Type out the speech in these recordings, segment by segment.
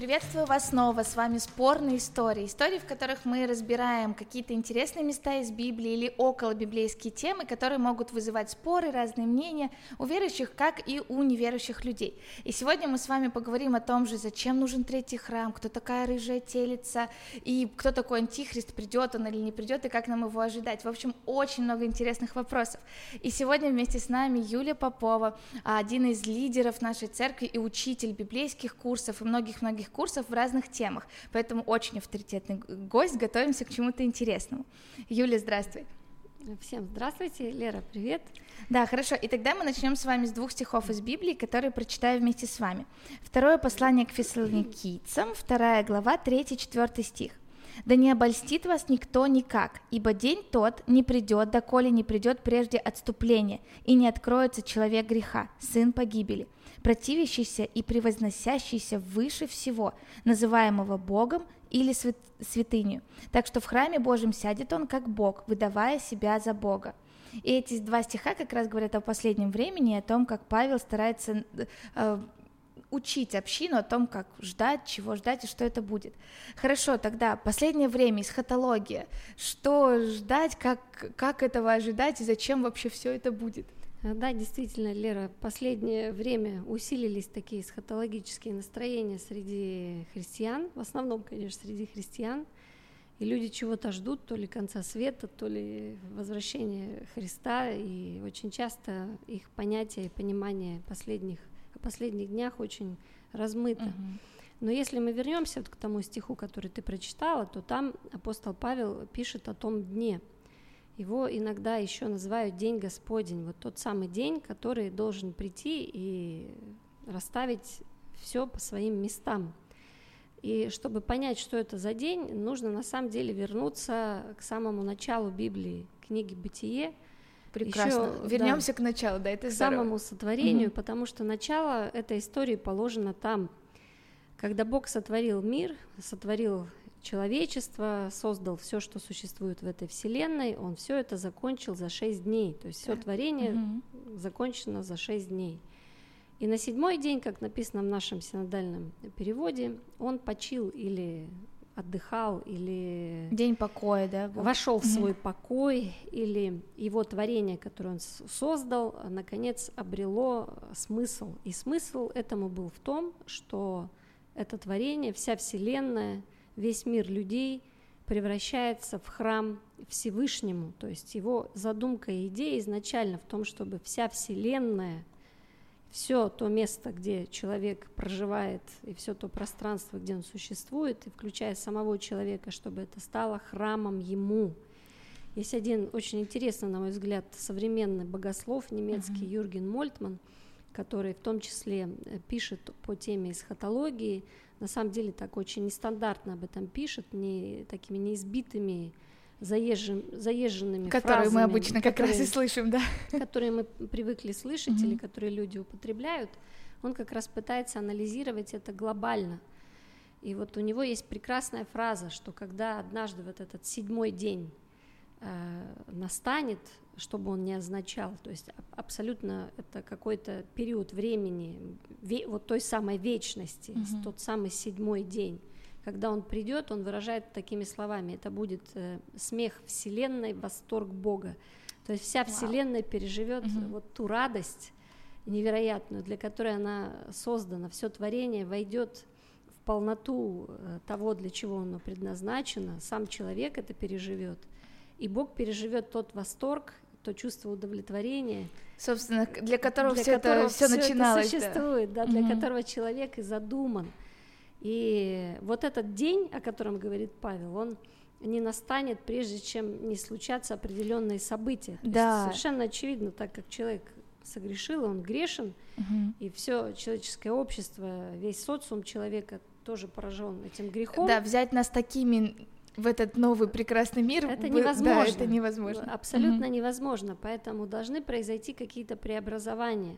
Приветствую вас снова, с вами «Спорные истории», истории, в которых мы разбираем какие-то интересные места из Библии или около библейские темы, которые могут вызывать споры, разные мнения у верующих, как и у неверующих людей. И сегодня мы с вами поговорим о том же, зачем нужен третий храм, кто такая рыжая телица, и кто такой антихрист, придет он или не придет, и как нам его ожидать. В общем, очень много интересных вопросов. И сегодня вместе с нами Юлия Попова, один из лидеров нашей церкви и учитель библейских курсов и многих-многих курсов в разных темах, поэтому очень авторитетный гость, готовимся к чему-то интересному. Юля, здравствуй. Всем здравствуйте, Лера, привет. Да, хорошо, и тогда мы начнем с вами с двух стихов из Библии, которые прочитаю вместе с вами. Второе послание к фессалоникийцам, вторая глава, третий, четвертый стих. Да не обольстит вас никто никак, ибо день тот не придет, доколе не придет прежде отступления, и не откроется человек греха, сын погибели, противящийся и превозносящийся выше всего, называемого Богом или свят. Так что в храме Божьем сядет он как Бог, выдавая себя за Бога. И эти два стиха как раз говорят о последнем времени, о том, как Павел старается э, учить общину о том, как ждать, чего ждать и что это будет. Хорошо, тогда последнее время, эсхатология, что ждать, как, как этого ожидать и зачем вообще все это будет? Э, да, действительно, Лера, последнее время усилились такие эсхатологические настроения среди христиан, в основном, конечно, среди христиан, и люди чего-то ждут, то ли конца света, то ли возвращения Христа, и очень часто их понятие и понимание последних последних днях очень размыто. Угу. Но если мы вернемся к тому стиху, который ты прочитала, то там апостол Павел пишет о том дне. Его иногда еще называют День Господень, вот тот самый день, который должен прийти и расставить все по своим местам. И чтобы понять, что это за день, нужно на самом деле вернуться к самому началу Библии, книги «Бытие», Прекрасно. Еще, Вернемся да, к началу, да, это к здорово. самому сотворению, угу. потому что начало этой истории положено там, когда Бог сотворил мир, сотворил человечество, создал все, что существует в этой вселенной, он все это закончил за шесть дней, то есть все творение угу. закончено за шесть дней. И на седьмой день, как написано в нашем синодальном переводе, он почил или отдыхал или день покоя, да, вошел в свой покой или его творение, которое он создал, наконец обрело смысл. И смысл этому был в том, что это творение, вся вселенная, весь мир людей превращается в храм Всевышнему, то есть его задумка и идея изначально в том, чтобы вся вселенная все то место, где человек проживает, и все то пространство, где он существует, и включая самого человека, чтобы это стало храмом ему. Есть один очень интересный, на мой взгляд, современный богослов немецкий uh-huh. Юрген Мольтман, который в том числе э, пишет по теме эсхатологии, на самом деле так очень нестандартно об этом пишет, не такими неизбитыми заезжен, заезженными которые фразами, мы обычно как которые, раз и слышим, да, которые мы привыкли слышать mm-hmm. или которые люди употребляют, он как раз пытается анализировать это глобально. И вот у него есть прекрасная фраза, что когда однажды вот этот седьмой день э, настанет, чтобы он не означал, то есть абсолютно это какой-то период времени, вот той самой вечности, mm-hmm. тот самый седьмой день когда он придет, он выражает такими словами, это будет э, смех Вселенной, восторг Бога. То есть вся Вселенная переживет угу. вот ту радость невероятную, для которой она создана, все творение войдет в полноту э, того, для чего оно предназначено, сам человек это переживет, и Бог переживет тот восторг, то чувство удовлетворения, собственно, для которого для все которого это все начиналось, это существует, да, да для угу. которого человек и задуман. И вот этот день, о котором говорит Павел, он не настанет, прежде чем не случатся определенные события. да. совершенно очевидно, так как человек согрешил, он грешен, угу. и все человеческое общество, весь социум человека тоже поражен этим грехом. Да, взять нас такими в этот новый прекрасный мир. Это невозможно. Да, это невозможно. Абсолютно угу. невозможно. Поэтому должны произойти какие-то преобразования.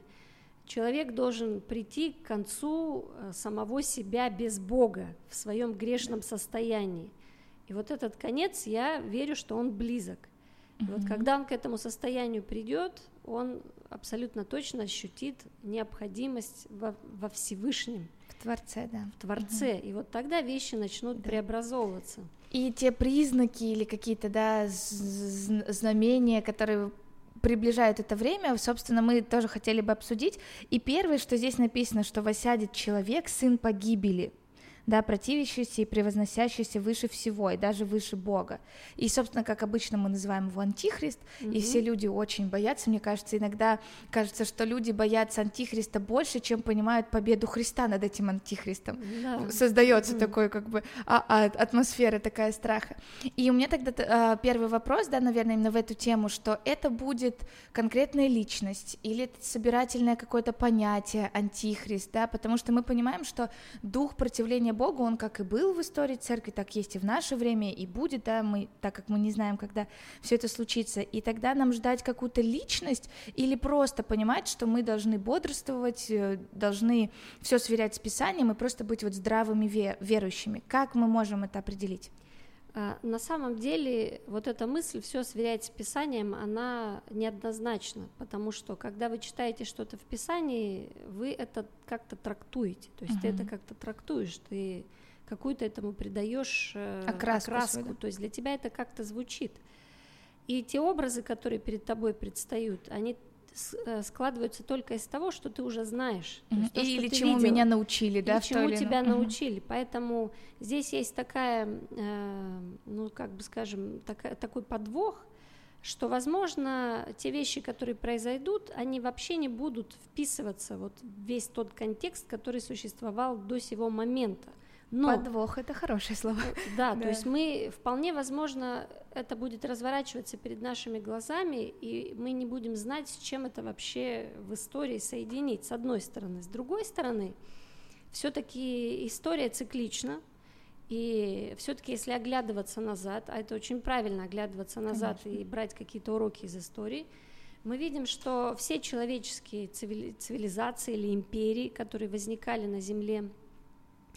Человек должен прийти к концу э, самого себя без Бога в своем грешном состоянии. И вот этот конец, я верю, что он близок. И вот когда он к этому состоянию придет, он абсолютно точно ощутит необходимость во, во Всевышнем. В Творце, да. В Творце. Угу. И вот тогда вещи начнут да. преобразовываться. И те признаки или какие-то, да, знамения, которые приближают это время, собственно, мы тоже хотели бы обсудить. И первое, что здесь написано, что восядет человек, сын погибели да, противящийся и превозносящийся выше всего, и даже выше Бога. И, собственно, как обычно мы называем его антихрист, mm-hmm. и все люди очень боятся, мне кажется, иногда кажется, что люди боятся антихриста больше, чем понимают победу Христа над этим антихристом. Yeah. Создается mm-hmm. такой, как бы, а, а, атмосфера такая страха. И у меня тогда а, первый вопрос, да, наверное, именно в эту тему, что это будет конкретная личность, или это собирательное какое-то понятие антихрист, да, потому что мы понимаем, что дух противления служение Богу, он как и был в истории церкви, так есть и в наше время, и будет, да, мы, так как мы не знаем, когда все это случится, и тогда нам ждать какую-то личность или просто понимать, что мы должны бодрствовать, э, должны все сверять с Писанием и просто быть вот здравыми верующими. Как мы можем это определить? А, на самом деле вот эта мысль все сверять с Писанием, она неоднозначна, потому что когда вы читаете что-то в Писании, вы это как-то трактуете, то есть uh-huh. ты это как-то трактуешь, ты какую-то этому придаешь э, окраску, окраску свою, то есть для тебя это как-то звучит. И те образы, которые перед тобой предстают, они складываются только из того, что ты уже знаешь. Mm-hmm. То, Или чему видел, меня научили, да? Или чему тебя mm-hmm. научили. Поэтому здесь есть такая, э, ну, как бы скажем, такая, такой подвох, что, возможно, те вещи, которые произойдут, они вообще не будут вписываться вот в весь тот контекст, который существовал до сего момента. Но, Подвох это хорошее слово. Да, да, то есть мы вполне возможно это будет разворачиваться перед нашими глазами, и мы не будем знать, с чем это вообще в истории соединить. С одной стороны, с другой стороны, все-таки история циклична, и все-таки, если оглядываться назад, а это очень правильно оглядываться назад Конечно. и брать какие-то уроки из истории, мы видим, что все человеческие цивилизации или империи, которые возникали на Земле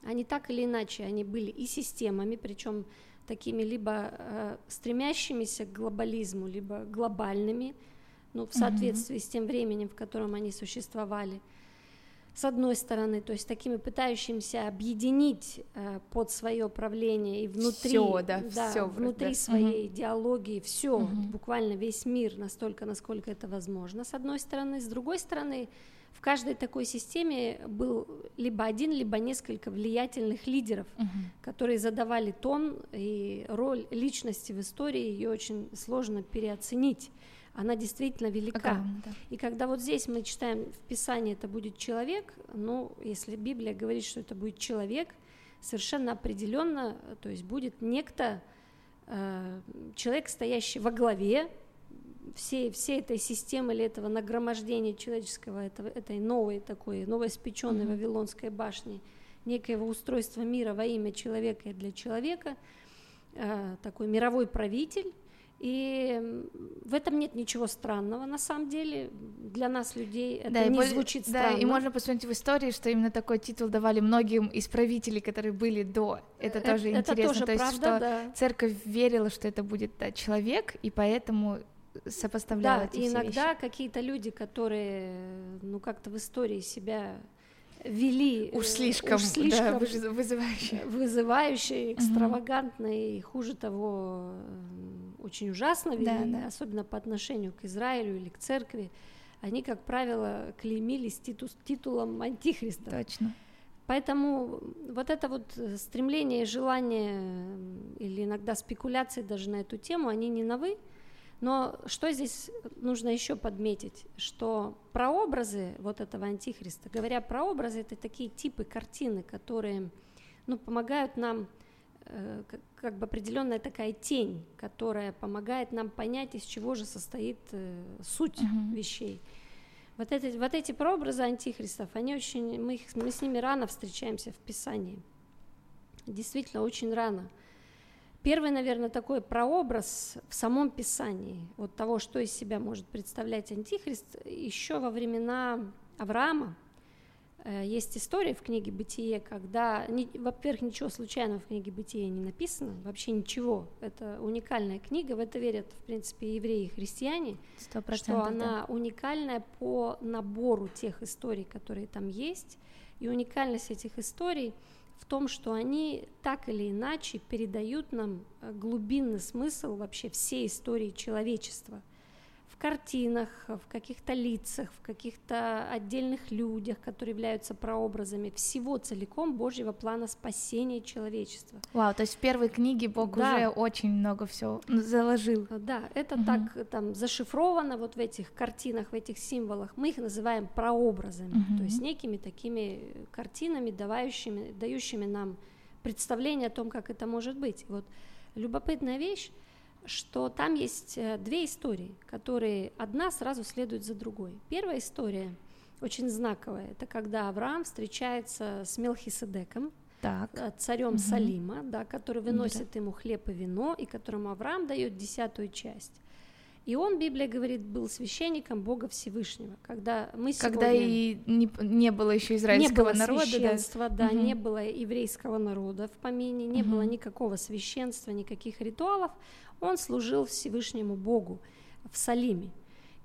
они так или иначе, они были и системами, причем такими либо э, стремящимися к глобализму, либо глобальными, ну, в соответствии mm-hmm. с тем временем, в котором они существовали. С одной стороны, то есть такими пытающимися объединить э, под свое правление и внутри, всё, да, да, всё, внутри да. своей mm-hmm. идеологии все, mm-hmm. буквально весь мир, настолько, насколько это возможно. С одной стороны, с другой стороны, в каждой такой системе был либо один, либо несколько влиятельных лидеров, угу. которые задавали тон и роль личности в истории, ее очень сложно переоценить. Она действительно велика. Огромно, да. И когда вот здесь мы читаем в Писании, это будет человек, ну, если Библия говорит, что это будет человек, совершенно определенно, то есть будет некто, э, человек, стоящий во главе всей, всей этой системы или этого нагромождения человеческого, этого, этой новой такой, новоиспеченной mm-hmm. Вавилонской башни, некоего устройства мира во имя человека и для человека, э, такой мировой правитель, и в этом нет ничего странного, на самом деле. Для нас, людей, это да, не и звучит странно. Да, и можно посмотреть в истории, что именно такой титул давали многим из правителей, которые были до. Это, это тоже это интересно. Тоже То есть, правда, что да. церковь верила, что это будет да, человек, и поэтому сопоставляла да, и иногда какие-то люди, которые, ну, как-то в истории себя вели уж слишком, уж слишком да, вызывающие, вызывающие, экстравагантные, угу. и хуже того, очень ужасно вели, да, да. особенно по отношению к Израилю или к церкви, они, как правило, клеймились титу, титулом антихриста. Точно. Поэтому вот это вот стремление, желание или иногда спекуляции даже на эту тему, они не новы, но что здесь нужно еще подметить, что прообразы вот этого антихриста, говоря про образы, это такие типы картины, которые ну, помогают нам, э, как, как бы определенная такая тень, которая помогает нам понять, из чего же состоит э, суть uh-huh. вещей. Вот эти, вот эти прообразы антихристов, они очень, мы, их, мы с ними рано встречаемся в Писании. Действительно, очень рано. Первый, наверное, такой прообраз в самом Писании, вот того, что из себя может представлять Антихрист, еще во времена Авраама, Э, есть история в книге «Бытие», когда, во-первых, ничего случайного в книге «Бытие» не написано, вообще ничего. Это уникальная книга, в это верят, в принципе, евреи и христиане, что она да. уникальная по набору тех историй, которые там есть. И уникальность этих историй в том, что они так или иначе передают нам э, глубинный смысл вообще всей истории человечества – в картинах, в каких-то лицах, в каких-то отдельных людях, которые являются прообразами всего целиком Божьего плана спасения человечества. Вау, то есть в первой книге Бог да. уже очень много всего заложил. Да, это угу. так там зашифровано вот в этих картинах, в этих символах. Мы их называем прообразами, угу. то есть некими такими картинами, давающими, дающими нам представление о том, как это может быть. Вот любопытная вещь что там есть э, две истории, которые одна сразу следует за другой. Первая история очень знаковая. Это когда Авраам встречается с Мелхиседеком, так. Э, царем угу. Салима, да, который выносит да. ему хлеб и вино, и которому Авраам дает десятую часть. И он, Библия говорит, был священником Бога Всевышнего. Когда мы сегодня... Когда и не, не было еще израильского не было народа, священства, да, да угу. не было еврейского народа в помине, не угу. было никакого священства, никаких ритуалов он служил Всевышнему Богу в Салиме.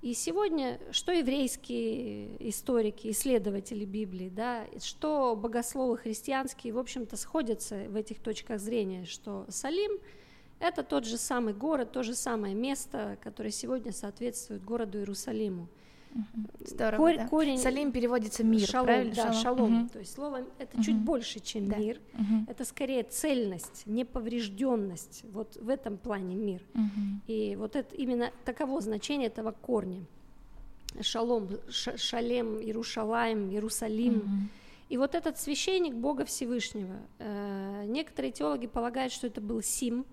И сегодня, что еврейские историки, исследователи Библии, да, что богословы христианские, в общем-то, сходятся в этих точках зрения, что Салим – это тот же самый город, то же самое место, которое сегодня соответствует городу Иерусалиму – Здорово, Кор, да. корень Салим переводится мир, шалом, правильно? Да, шалом. шалом. Угу. То есть слово это угу. чуть больше, чем да. мир. Угу. Это скорее цельность, неповрежденность. Вот в этом плане мир. Угу. И вот это именно таково значение этого корня. Шалом, ш, Шалем, Иерушалаем, Иерусалим. Угу. И вот этот священник Бога Всевышнего. Э, некоторые теологи полагают, что это был Сим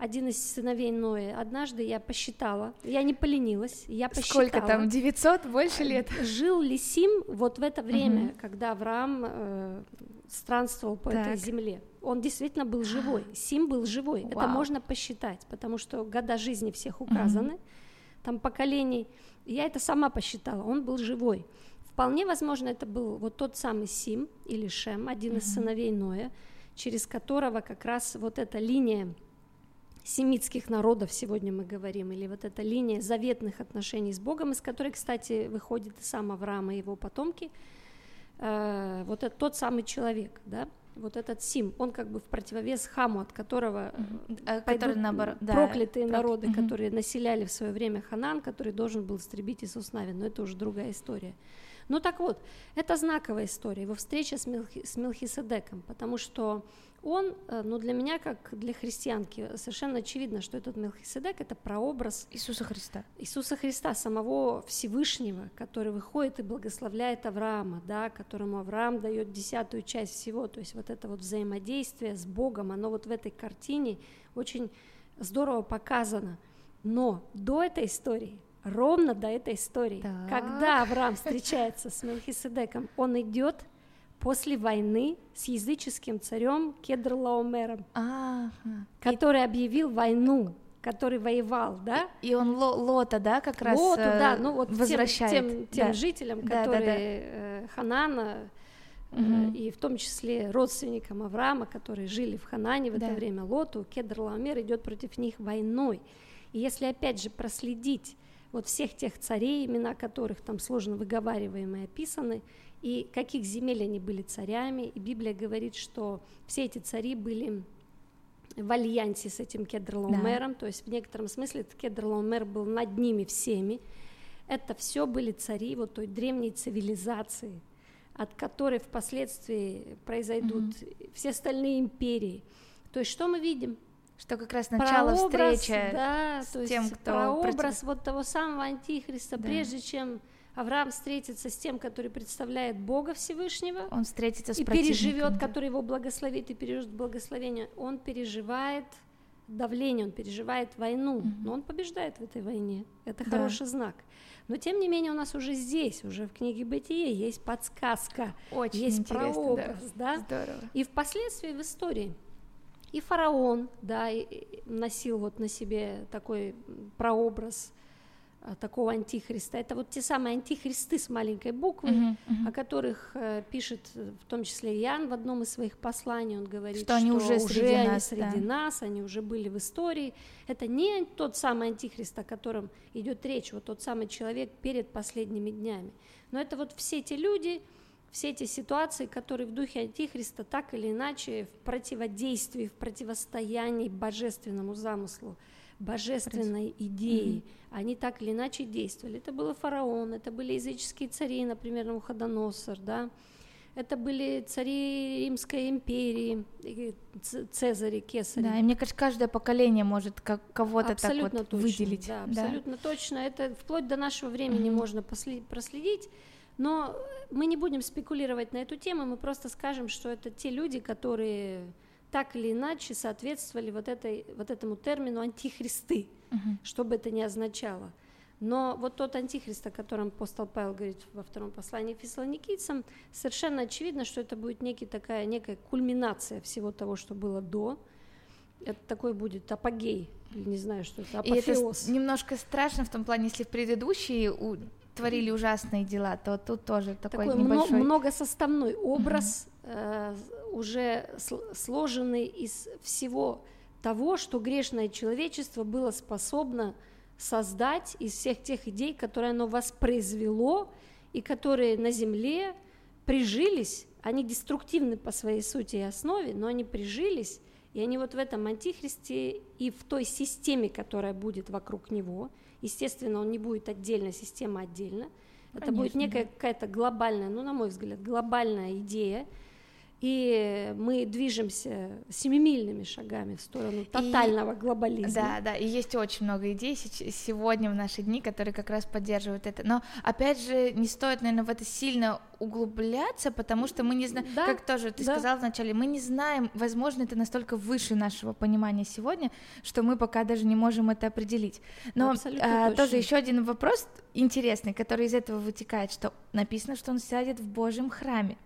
один из сыновей Ноя. Однажды я посчитала, я не поленилась, я посчитала. Сколько там, 900, больше лет? Жил ли Сим вот в это время, угу. когда Авраам э, странствовал по так. этой земле? Он действительно был живой, Сим был живой, Вау. это можно посчитать, потому что года жизни всех указаны, угу. там поколений, я это сама посчитала, он был живой. Вполне возможно, это был вот тот самый Сим или Шем, один угу. из сыновей Ноя, через которого как раз вот эта линия семитских народов сегодня мы говорим, или вот эта линия заветных отношений с Богом, из которой, кстати, выходит и сам Авраам и его потомки, э, вот это тот самый человек, да, вот этот Сим, он как бы в противовес Хаму, от которого mm-hmm. пойдут наоборот, проклятые да, народы, mm-hmm. которые населяли в свое время Ханан, который должен был истребить Иисус Навин, но это уже другая история. Ну так вот, это знаковая история, его встреча с, Мелхи, с Мелхиседеком, потому что он, э, ну для меня, как для христианки, совершенно очевидно, что этот Мелхиседек – это прообраз Иисуса Христа. Иисуса Христа, самого Всевышнего, который выходит и благословляет Авраама, да, которому Авраам дает десятую часть всего, то есть вот это вот взаимодействие с Богом, оно вот в этой картине очень здорово показано. Но до этой истории ровно до этой истории. Так. Когда Авраам встречается с Мелхиседеком, он идет после войны с языческим царем Кедралаомером, ага. который объявил войну который воевал, да? И он Лота, да, как раз Лоту, да, ну вот возвращает. тем, тем, тем да. жителям, да, которые да, да. Э, Ханана, угу. э, и в том числе родственникам Авраама, которые жили в Ханане в да. это время, Лоту, Кедралаомер идет против них войной. И если опять же проследить вот всех тех царей, имена которых там сложно выговариваемые описаны, и каких земель они были царями. И Библия говорит, что все эти цари были в альянсе с этим Кедралаумером, да. то есть в некотором смысле этот Кедралаумер был над ними всеми. Это все были цари вот той древней цивилизации, от которой впоследствии произойдут mm-hmm. все остальные империи. То есть что мы видим? Что как раз начало прообраз, встречи да, с тем, кто прообраз против... вот того самого антихриста, да. прежде чем Авраам встретится с тем, который представляет Бога Всевышнего. Он встретится с и переживет, который его благословит и переживет благословение. Он переживает давление, он переживает войну, mm-hmm. но он побеждает в этой войне. Это да. хороший знак. Но тем не менее у нас уже здесь, уже в книге Бытие есть подсказка, Очень есть прообраз, да. да? Здорово. И впоследствии в истории и фараон, да, носил вот на себе такой прообраз а, такого антихриста. Это вот те самые антихристы с маленькой буквы, Мгм, мгм. о которых э, пишет в том числе Иоанн в одном из своих посланий. Он говорит, Что они уже среди они нас, среди да. нас, они уже были в истории. Это не тот самый антихрист, о котором идет речь, вот тот самый человек перед последними днями. Но это вот все эти люди, все эти ситуации, которые в духе антихриста так или иначе в противодействии, в противостоянии божественному замыслу, божественной идеи, они так или иначе действовали. Это был фараон, это были языческие цари, например, Навуходоносор, да, это были цари Римской империи, и Ц- Цезарь, Кесарь. Да, и мне кажется, каждое поколение может как кого-то так Абсолютно вот точно, выделить. Да, да. абсолютно точно. Это вплоть до нашего времени Мгм. можно проследить. Но мы не будем спекулировать на эту тему, мы просто скажем, что это те люди, которые так или иначе соответствовали вот, этой, вот этому термину антихристы, Мгм. что бы это ни означало. Но вот тот антихрист, о котором апостол Павел говорит во втором послании фессалоникийцам, совершенно очевидно, что это будет некий такая, некая кульминация всего того, что было до. Это такой будет апогей, не знаю, что это, И это апофеоз. немножко страшно в том плане, если в предыдущие творили ужасные дела, то тут тоже такой, такой мно- небольшой... многосоставной образ, э, уже сл- сложенный из всего того, что грешное человечество было способно создать из всех тех идей, которые оно воспроизвело и которые на земле прижились, они деструктивны по своей сути и основе, но они прижились, и они вот в этом антихристе и в той системе, которая будет вокруг него, естественно, он не будет отдельно, система отдельно, это будет некая какая-то глобальная, ну, на мой взгляд, глобальная идея, и мы движемся семимильными шагами в сторону тотального глобализма. Да, да, и есть очень много идей сегодня в наши дни, которые как раз поддерживают это. Но опять же, не стоит, наверное, в это сильно углубляться, потому что мы не знаем, Да, как тоже ты да. сказал вначале, мы не знаем, возможно, это настолько выше нашего понимания сегодня, что мы пока даже не можем это определить. Но Абсолютно а, точно. тоже еще один вопрос интересный, который из этого вытекает, что написано, что он сядет в Божьем храме.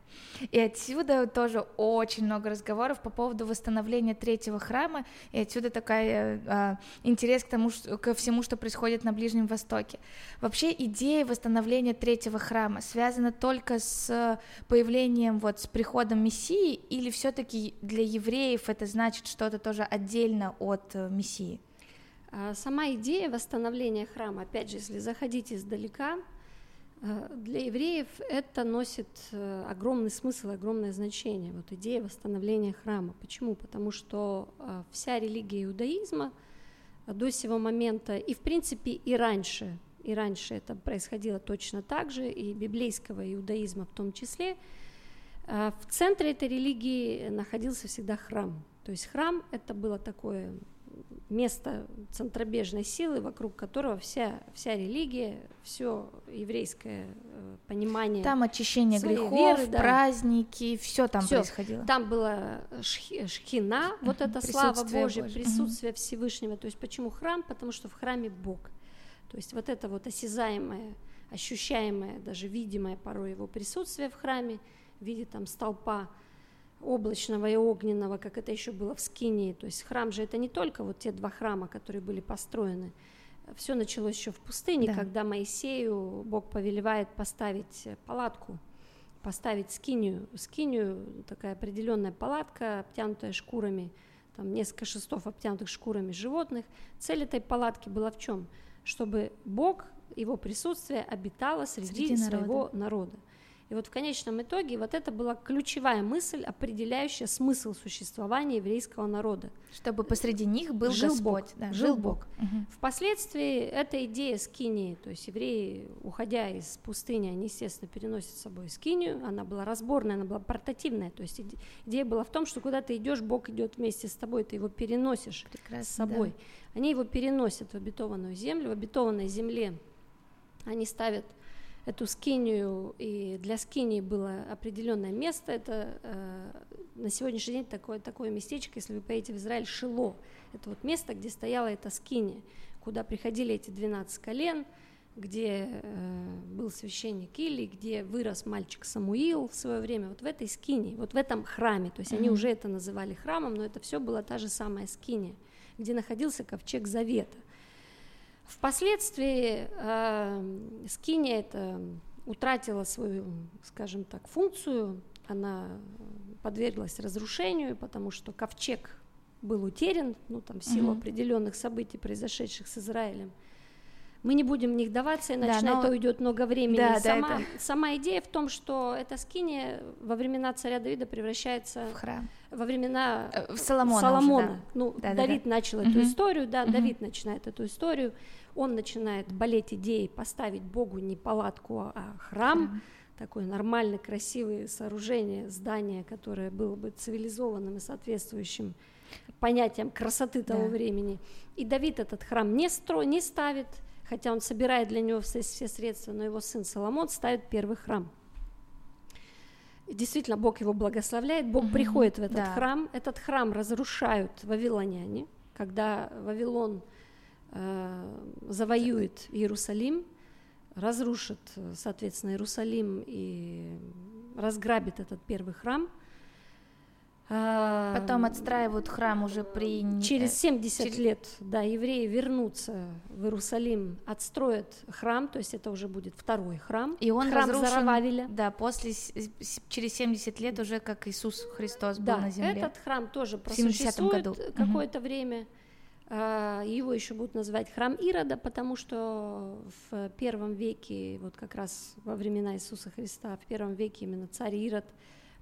И отсюда тоже очень много разговоров по поводу восстановления третьего храма, и отсюда такая а, интерес к тому, что- ко всему, что происходит на Ближнем Востоке. Вообще идея восстановления третьего храма связана только с появлением, вот, с приходом Мессии, или все-таки для евреев это значит что-то тоже отдельно от э, Мессии? А Сама идея восстановления храма, опять же, если заходить издалека, э, для евреев это носит э, огромный смысл, огромное значение. Вот идея восстановления храма. Почему? Потому что э, вся религия иудаизма э, до сего момента, и в принципе и раньше, и раньше это происходило точно так же, и библейского иудаизма в том числе, э, в центре этой религии находился всегда храм. То есть храм это было такое место центробежной силы, вокруг которого вся, вся религия, все еврейское э, понимание. Там очищение грехов, веры, да. праздники, все там Всё. происходило. Там была шхи- шхина, вот это слава Божье, Божье. присутствие Всевышнего. То есть почему храм? Потому что в храме Бог. То есть вот это вот осязаемое, ощущаемое, даже видимое порой его присутствие в храме в виде там столпа облачного и огненного, как это еще было в Скинии. То есть храм же это не только вот те два храма, которые были построены. Все началось еще в пустыне, Да. когда Моисею Бог повелевает поставить палатку, поставить скинию. Скинию такая определенная палатка, обтянутая шкурами, там несколько шестов обтянутых шкурами животных. Цель этой палатки была в чем? Чтобы Бог, его присутствие обитало среди, Среди своего народа. И вот в конечном итоге вот это была ключевая мысль, определяющая смысл существования еврейского народа. Чтобы посреди них был Жил Господь. Бог, да, жил Бог. Мгм. Впоследствии эта идея скинии, то есть евреи, уходя из пустыни, они, естественно, переносят с собой скинию, она была разборная, она была портативная, то есть иде- идея была в том, что куда ты идешь, Бог идет вместе с тобой, ты его переносишь Прекрасно, с собой. Они его переносят в обетованную землю, в обетованной земле они ставят эту скинию, и для скинии было определенное место, это э, на сегодняшний день такое, такое местечко, если вы поедете в Израиль, Шило, это вот место, где стояла эта скиния, куда приходили эти 12 колен, где э, был священник Или, где вырос мальчик Самуил в свое время, вот в этой скине, вот в этом храме, то есть они Мгм. уже это называли храмом, но это все была та же самая скиния, где находился ковчег Завета. Впоследствии э, скиния это утратила свою, скажем так, функцию, она подверглась разрушению, потому что ковчег был утерян, ну там в силу mm-hmm. определенных событий, произошедших с Израилем. Мы не будем в них даваться, иначе да, но... на это уйдет много времени. Да, сама, да, это... сама идея в том, что эта скиния во времена царя Давида превращается в храм. Во времена э, в Соломона. Соломона. Уже, да. Ну, да, Давид да, да. начал угу. эту историю, да, угу. Давид начинает эту историю. Он начинает болеть идеей поставить Богу не палатку, а храм. храм. Такое нормальное, красивое сооружение, здание, которое было бы цивилизованным и соответствующим понятиям красоты того да. времени. И Давид этот храм не, стро, не ставит, хотя он собирает для него все, все средства, но его сын Соломон ставит первый храм. И действительно, Бог его благословляет, Бог угу, приходит в этот да. храм, этот храм разрушают вавилоняне, когда Вавилон э, завоюет Иерусалим, разрушит, соответственно, Иерусалим и разграбит этот первый храм – Потом отстраивают храм уже при... Через 70 через... лет, да, евреи вернутся в Иерусалим, отстроят храм, то есть это уже будет второй храм. И он храм разрушен, Зарававеля. Да, после, через 70 лет уже как Иисус Христос был да, на земле. этот храм тоже просуществует году. какое-то угу. время. А, его еще будут называть храм Ирода, потому что в первом веке, вот как раз во времена Иисуса Христа, в первом веке именно царь Ирод –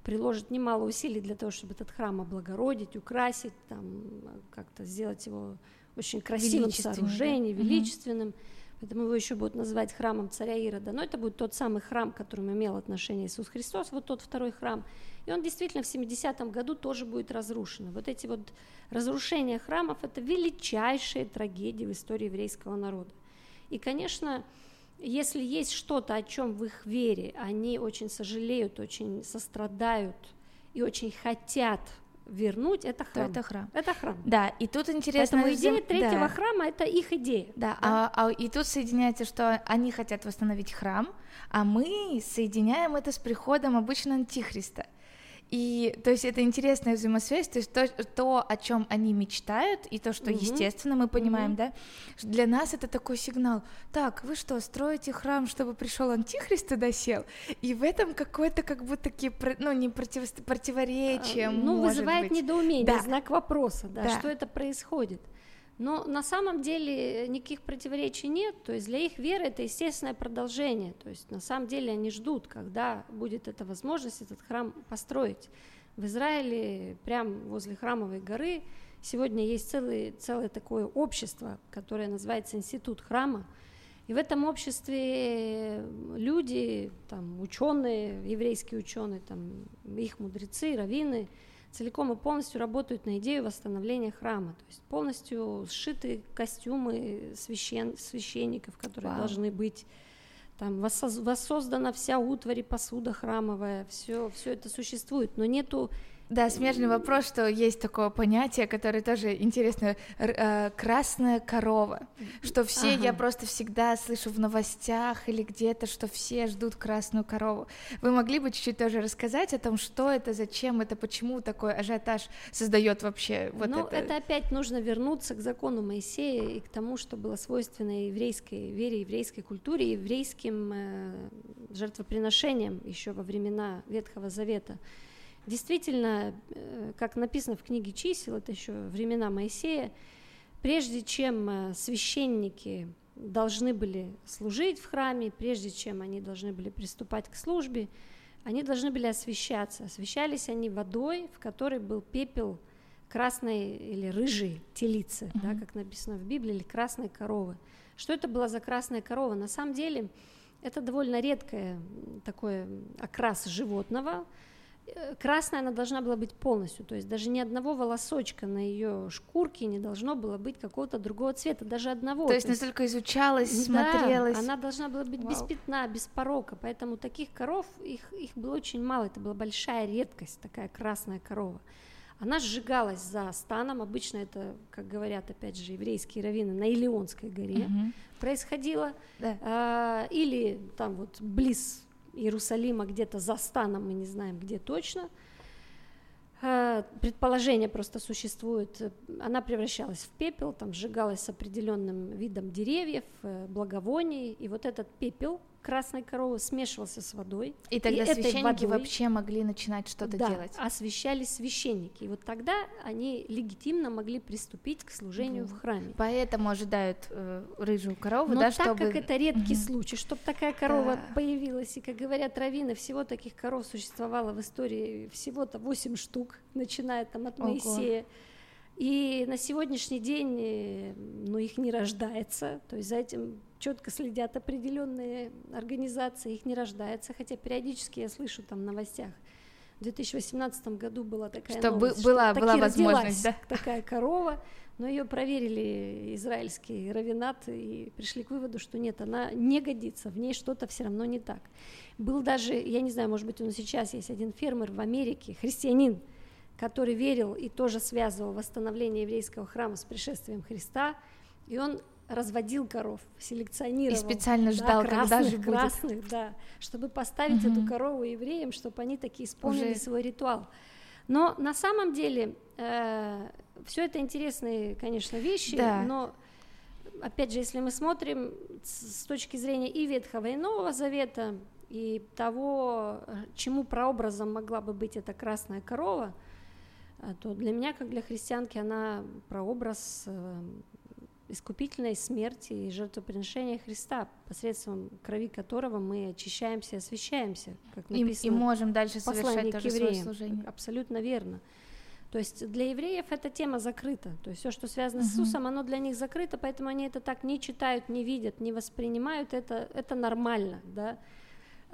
приложит немало усилий для того, чтобы этот храм облагородить, украсить, там, как-то сделать его очень красивым сооружением, да? величественным. Угу. Поэтому его еще будут называть храмом царя Ирода. Но это будет тот самый храм, к которому имел отношение Иисус Христос, вот тот второй храм. И он действительно в 70-м году тоже будет разрушен. Вот эти вот разрушения храмов – это величайшая трагедия в истории еврейского народа. И, конечно, если есть что-то, о чем в их вере они очень сожалеют, очень сострадают и очень хотят вернуть, это храм. То это храм. Это храм. Да, и тут интересно... Поэтому идея третьего да. храма – это их идея. Да, да? А, а, и тут соединяется, что они хотят восстановить храм, а мы соединяем это с приходом обычно антихриста. И то есть это интересная взаимосвязь, то есть то, то о чем они мечтают, и то, что угу. естественно мы понимаем, угу. да, для нас это такой сигнал. Так, вы что, строите храм, чтобы пришел антихрист туда сел? И в этом какое-то как будто такие, ну не против, противоречие. А, ну вызывает быть. недоумение, да. знак вопроса, да, да, что это происходит. Но на самом деле никаких противоречий нет, то есть для их веры это естественное продолжение, то есть на самом деле они ждут, когда будет эта возможность этот храм построить. В Израиле, прямо возле храмовой горы, сегодня есть целый, целое такое общество, которое называется Институт храма, и в этом обществе люди, там, ученые, еврейские ученые, там, их мудрецы, раввины – целиком и полностью работают на идею восстановления храма, то есть полностью сшиты костюмы священ, священников, которые Вау. должны быть, там. Воссоздана вся утварь и посуда храмовая, все, все это существует, но нету да, смежный вопрос, что есть такое понятие, которое тоже интересно, э, красная корова, что все, ага. я просто всегда слышу в новостях или где-то, что все ждут красную корову. Вы могли бы чуть-чуть тоже рассказать о том, что это, зачем это, почему такой ажиотаж создает вообще вот ну, это? это опять нужно вернуться к закону Моисея и к тому, что было свойственно еврейской вере, еврейской культуре, еврейским э, жертвоприношениям еще во времена Ветхого Завета. Действительно, э, как написано в книге чисел, это еще времена Моисея, прежде чем э, священники должны были служить в храме, прежде чем они должны были приступать к службе, они должны были освещаться. Освещались они водой, в которой был пепел красной или рыжей телицы, uh-huh. да, как написано в Библии, или красной коровы. Что это была за красная корова? На самом деле это довольно редкое такое окрас животного, красная она должна была быть полностью, то есть даже ни одного волосочка на ее шкурке не должно было быть какого-то другого цвета, даже одного. То есть настолько изучалась, смотрелась. Да, она должна была быть Вау. без пятна, без порока, поэтому таких коров, их, их было очень мало, это была большая редкость, такая красная корова. Она сжигалась за станом, обычно это, как говорят, опять же, еврейские раввины, на Илионской горе угу. происходило, да. а, или там вот близ Иерусалима где-то за станом, мы не знаем где точно. Э, предположение просто существует. Она превращалась в пепел, там сжигалась с определенным видом деревьев, э, благовоний, и вот этот пепел красной коровы смешивался с водой. И тогда и священники водой, вообще могли начинать что-то да, делать. освящались священники. И вот тогда они легитимно могли приступить к служению mm. в храме. Поэтому ожидают э, рыжую корову, Но да, так чтобы... как это редкий mm-hmm. случай, чтобы такая корова да. появилась, и, как говорят раввины, всего таких коров существовало в истории всего-то 8 штук, начиная там от Моисея. И на сегодняшний день э, ну, их не рождается, то есть за этим четко следят определенные организации, их не рождается, хотя периодически я слышу там в новостях, в 2018 году была такая что новость, была, что была возможность, да? такая корова, но ее проверили израильские равенаты и пришли к выводу, что нет, она не годится, в ней что-то все равно не так. Был даже, я не знаю, может быть, он сейчас есть один фермер в Америке, христианин, который верил и тоже связывал восстановление еврейского храма с пришествием Христа, и он разводил коров, селекционировал. И специально ждал, да, красных, когда же будет. красных, да, чтобы поставить угу. эту корову евреям, чтобы они такие исполнили Уже... свой ритуал. Но на самом деле э, все это интересные, конечно, вещи, да. но опять же, если мы смотрим с точки зрения и Ветхого, и Нового Завета, и того, чему прообразом могла бы быть эта красная корова, э, то для меня, как для христианки, она прообраз э, искупительной смерти и жертвоприношения Христа, посредством крови которого мы очищаемся и освящаемся, как написано. И, и можем дальше совершать тоже свое служение. Абсолютно верно. То есть для евреев эта тема закрыта. То есть все, что связано uh-huh. с Иисусом, оно для них закрыто, поэтому они это так не читают, не видят, не воспринимают. Это, это нормально, да.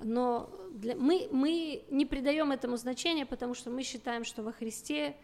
Но для, мы, мы не придаем этому значения, потому что мы считаем, что во Христе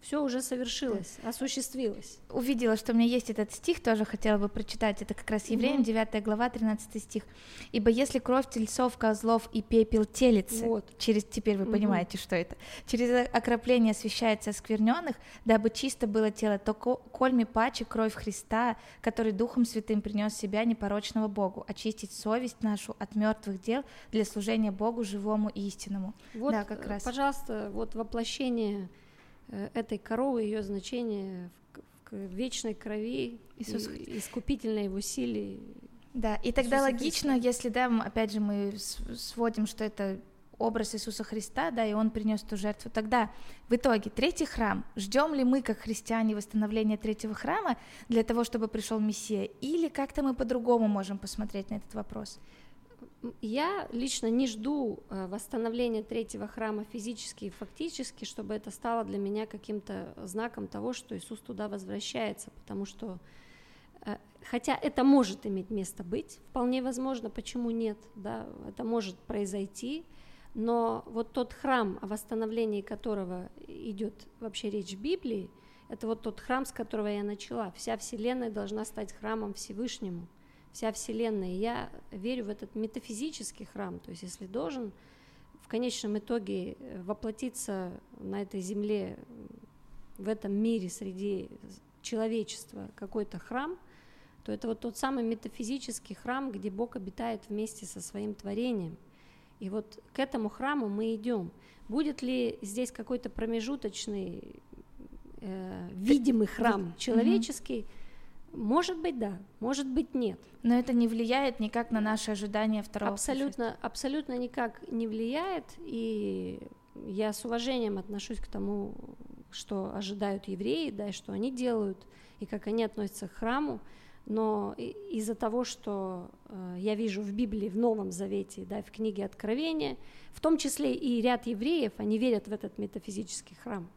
все уже совершилось, осуществилось. Увидела, что у меня есть этот стих, тоже хотела бы прочитать. Это как раз Евреям, 9 глава, 13 стих. «Ибо если кровь тельцов, козлов и пепел телицы, вот. через, теперь вы угу. понимаете, что это, через окропление освящается оскверненных, дабы чисто было тело, то кольми паче кровь Христа, который Духом Святым принес себя непорочного Богу, очистить совесть нашу от мертвых дел для служения Богу живому и истинному». Вот, да, как раз. пожалуйста, вот воплощение Э, этой коровы, ее значение в, в вечной крови, Иисус... и, искупительной его силе. Да, и тогда Иисуса логично, Христа. если, да, опять же, мы сводим, что это образ Иисуса Христа, да, и Он принес эту жертву. Тогда в итоге третий храм. Ждем ли мы, как христиане, восстановления третьего храма для того, чтобы пришел Мессия, или как-то мы по-другому можем посмотреть на этот вопрос? Я лично не жду э, восстановления третьего храма физически и фактически, чтобы это стало для меня каким-то знаком того, что Иисус туда возвращается, потому что э, хотя это может иметь место быть, вполне возможно, почему нет, да, это может произойти, но вот тот храм, о восстановлении которого идет вообще речь в Библии, это вот тот храм, с которого я начала. Вся Вселенная должна стать храмом Всевышнему вся Вселенная. Я верю в этот метафизический храм, то есть если должен в конечном итоге э, воплотиться на этой земле, в этом мире среди человечества какой-то храм, то это вот тот самый метафизический храм, где Бог обитает вместе со своим творением. И вот к этому храму мы идем. Будет ли здесь какой-то промежуточный э, видимый храм человеческий? Может быть, да, может быть, нет. Но это не влияет никак на наши ожидания второго Абсолютно, абсолютно никак не влияет, и я с уважением отношусь к тому, что ожидают евреи, да, и что они делают, и как они относятся к храму, но из-за того, что э, я вижу в Библии, в Новом Завете, да, в книге Откровения, в том числе и ряд евреев, они верят в этот метафизический храм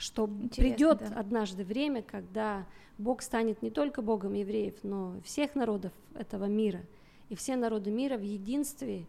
что придет да. однажды время, когда Бог станет не только Богом евреев, но всех народов этого мира. И все народы мира в единстве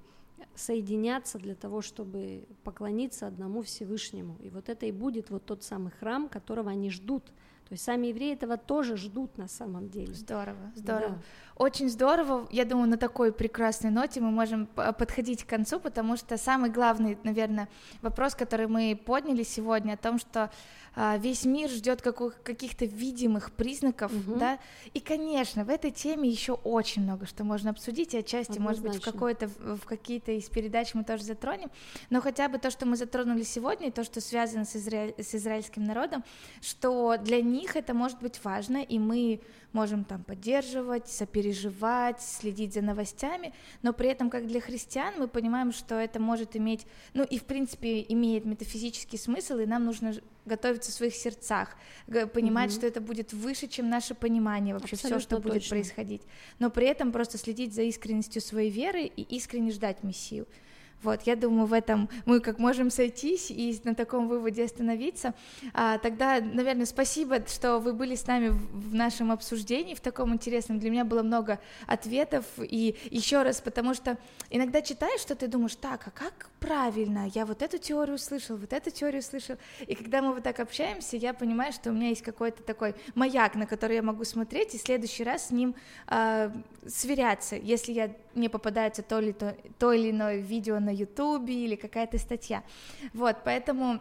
соединятся для того, чтобы поклониться одному Всевышнему. И вот это и будет вот тот самый храм, которого они ждут. То есть сами евреи этого тоже ждут на самом деле. Здорово, здорово. Да. Очень здорово. Я думаю, на такой прекрасной ноте мы можем подходить к концу, потому что самый главный, наверное, вопрос, который мы подняли сегодня, о том, что а, весь мир ждет каких-то видимых признаков, угу. да, и, конечно, в этой теме еще очень много что можно обсудить, и отчасти, Однозначно. может быть, в какой-то, в какие-то из передач мы тоже затронем, но хотя бы то, что мы затронули сегодня, и то, что связано с, изра... с израильским народом, что для них это может быть важно, и мы можем там поддерживать, сопереживать, следить за новостями, но при этом, как для христиан, мы понимаем, что это может иметь, ну и в принципе имеет метафизический смысл, и нам нужно готовиться в своих сердцах, понимать, mm что это будет выше, чем наше понимание вообще все, что точно. будет происходить, но при этом просто следить за искренностью своей веры и искренне ждать Мессию. Вот, я думаю, в этом мы как можем сойтись и на таком выводе остановиться. А, тогда, наверное, спасибо, что вы были с нами в, в нашем обсуждении, в таком интересном. Для меня было много ответов. И еще раз, потому что иногда читаешь что ты думаешь, так, а как правильно? Я вот эту теорию слышал, вот эту теорию слышал. И когда мы вот так общаемся, я понимаю, что у меня есть какой-то такой маяк, на который я могу смотреть, и в следующий раз с ним э, сверяться, если я мне попадается то, ли, то, то или иное видео на Ютубе или какая-то статья. Вот, поэтому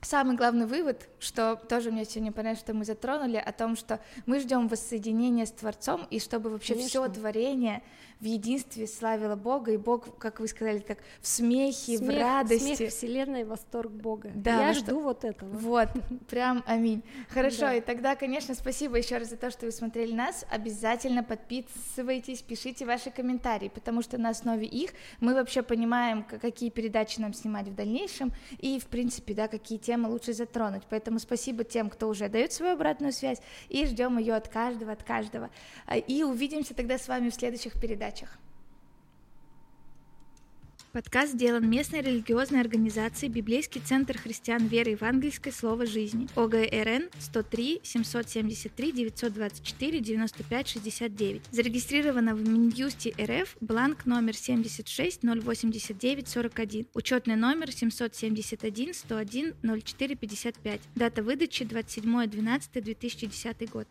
Самый главный вывод, что тоже мне сегодня понравилось, что мы затронули, о том, что мы ждем воссоединения с Творцом, и чтобы вообще все творение в единстве славило Бога, и Бог, как вы сказали, так в смехе, смех, в радости. Смех вселенной, восторг Бога. Да, Я жду что... вот этого. Вот, прям аминь. Хорошо, да. и тогда, конечно, спасибо еще раз за то, что вы смотрели нас. Обязательно подписывайтесь, пишите ваши комментарии, потому что на основе их мы вообще понимаем, какие передачи нам снимать в дальнейшем, и, в принципе, да, какие темы лучше затронуть. Поэтому спасибо тем, кто уже дает свою обратную связь, и ждем ее от каждого, от каждого. И увидимся тогда с вами в следующих передачах. Подкаст сделан местной религиозной организацией Библейский центр христиан веры евангельской Слово жизни ОГРН 103 773 924 95 69. Зарегистрировано в Минюсте РФ бланк номер 76 089 41. Учетный номер 771 101 04 55. Дата выдачи 27 12 2010 год.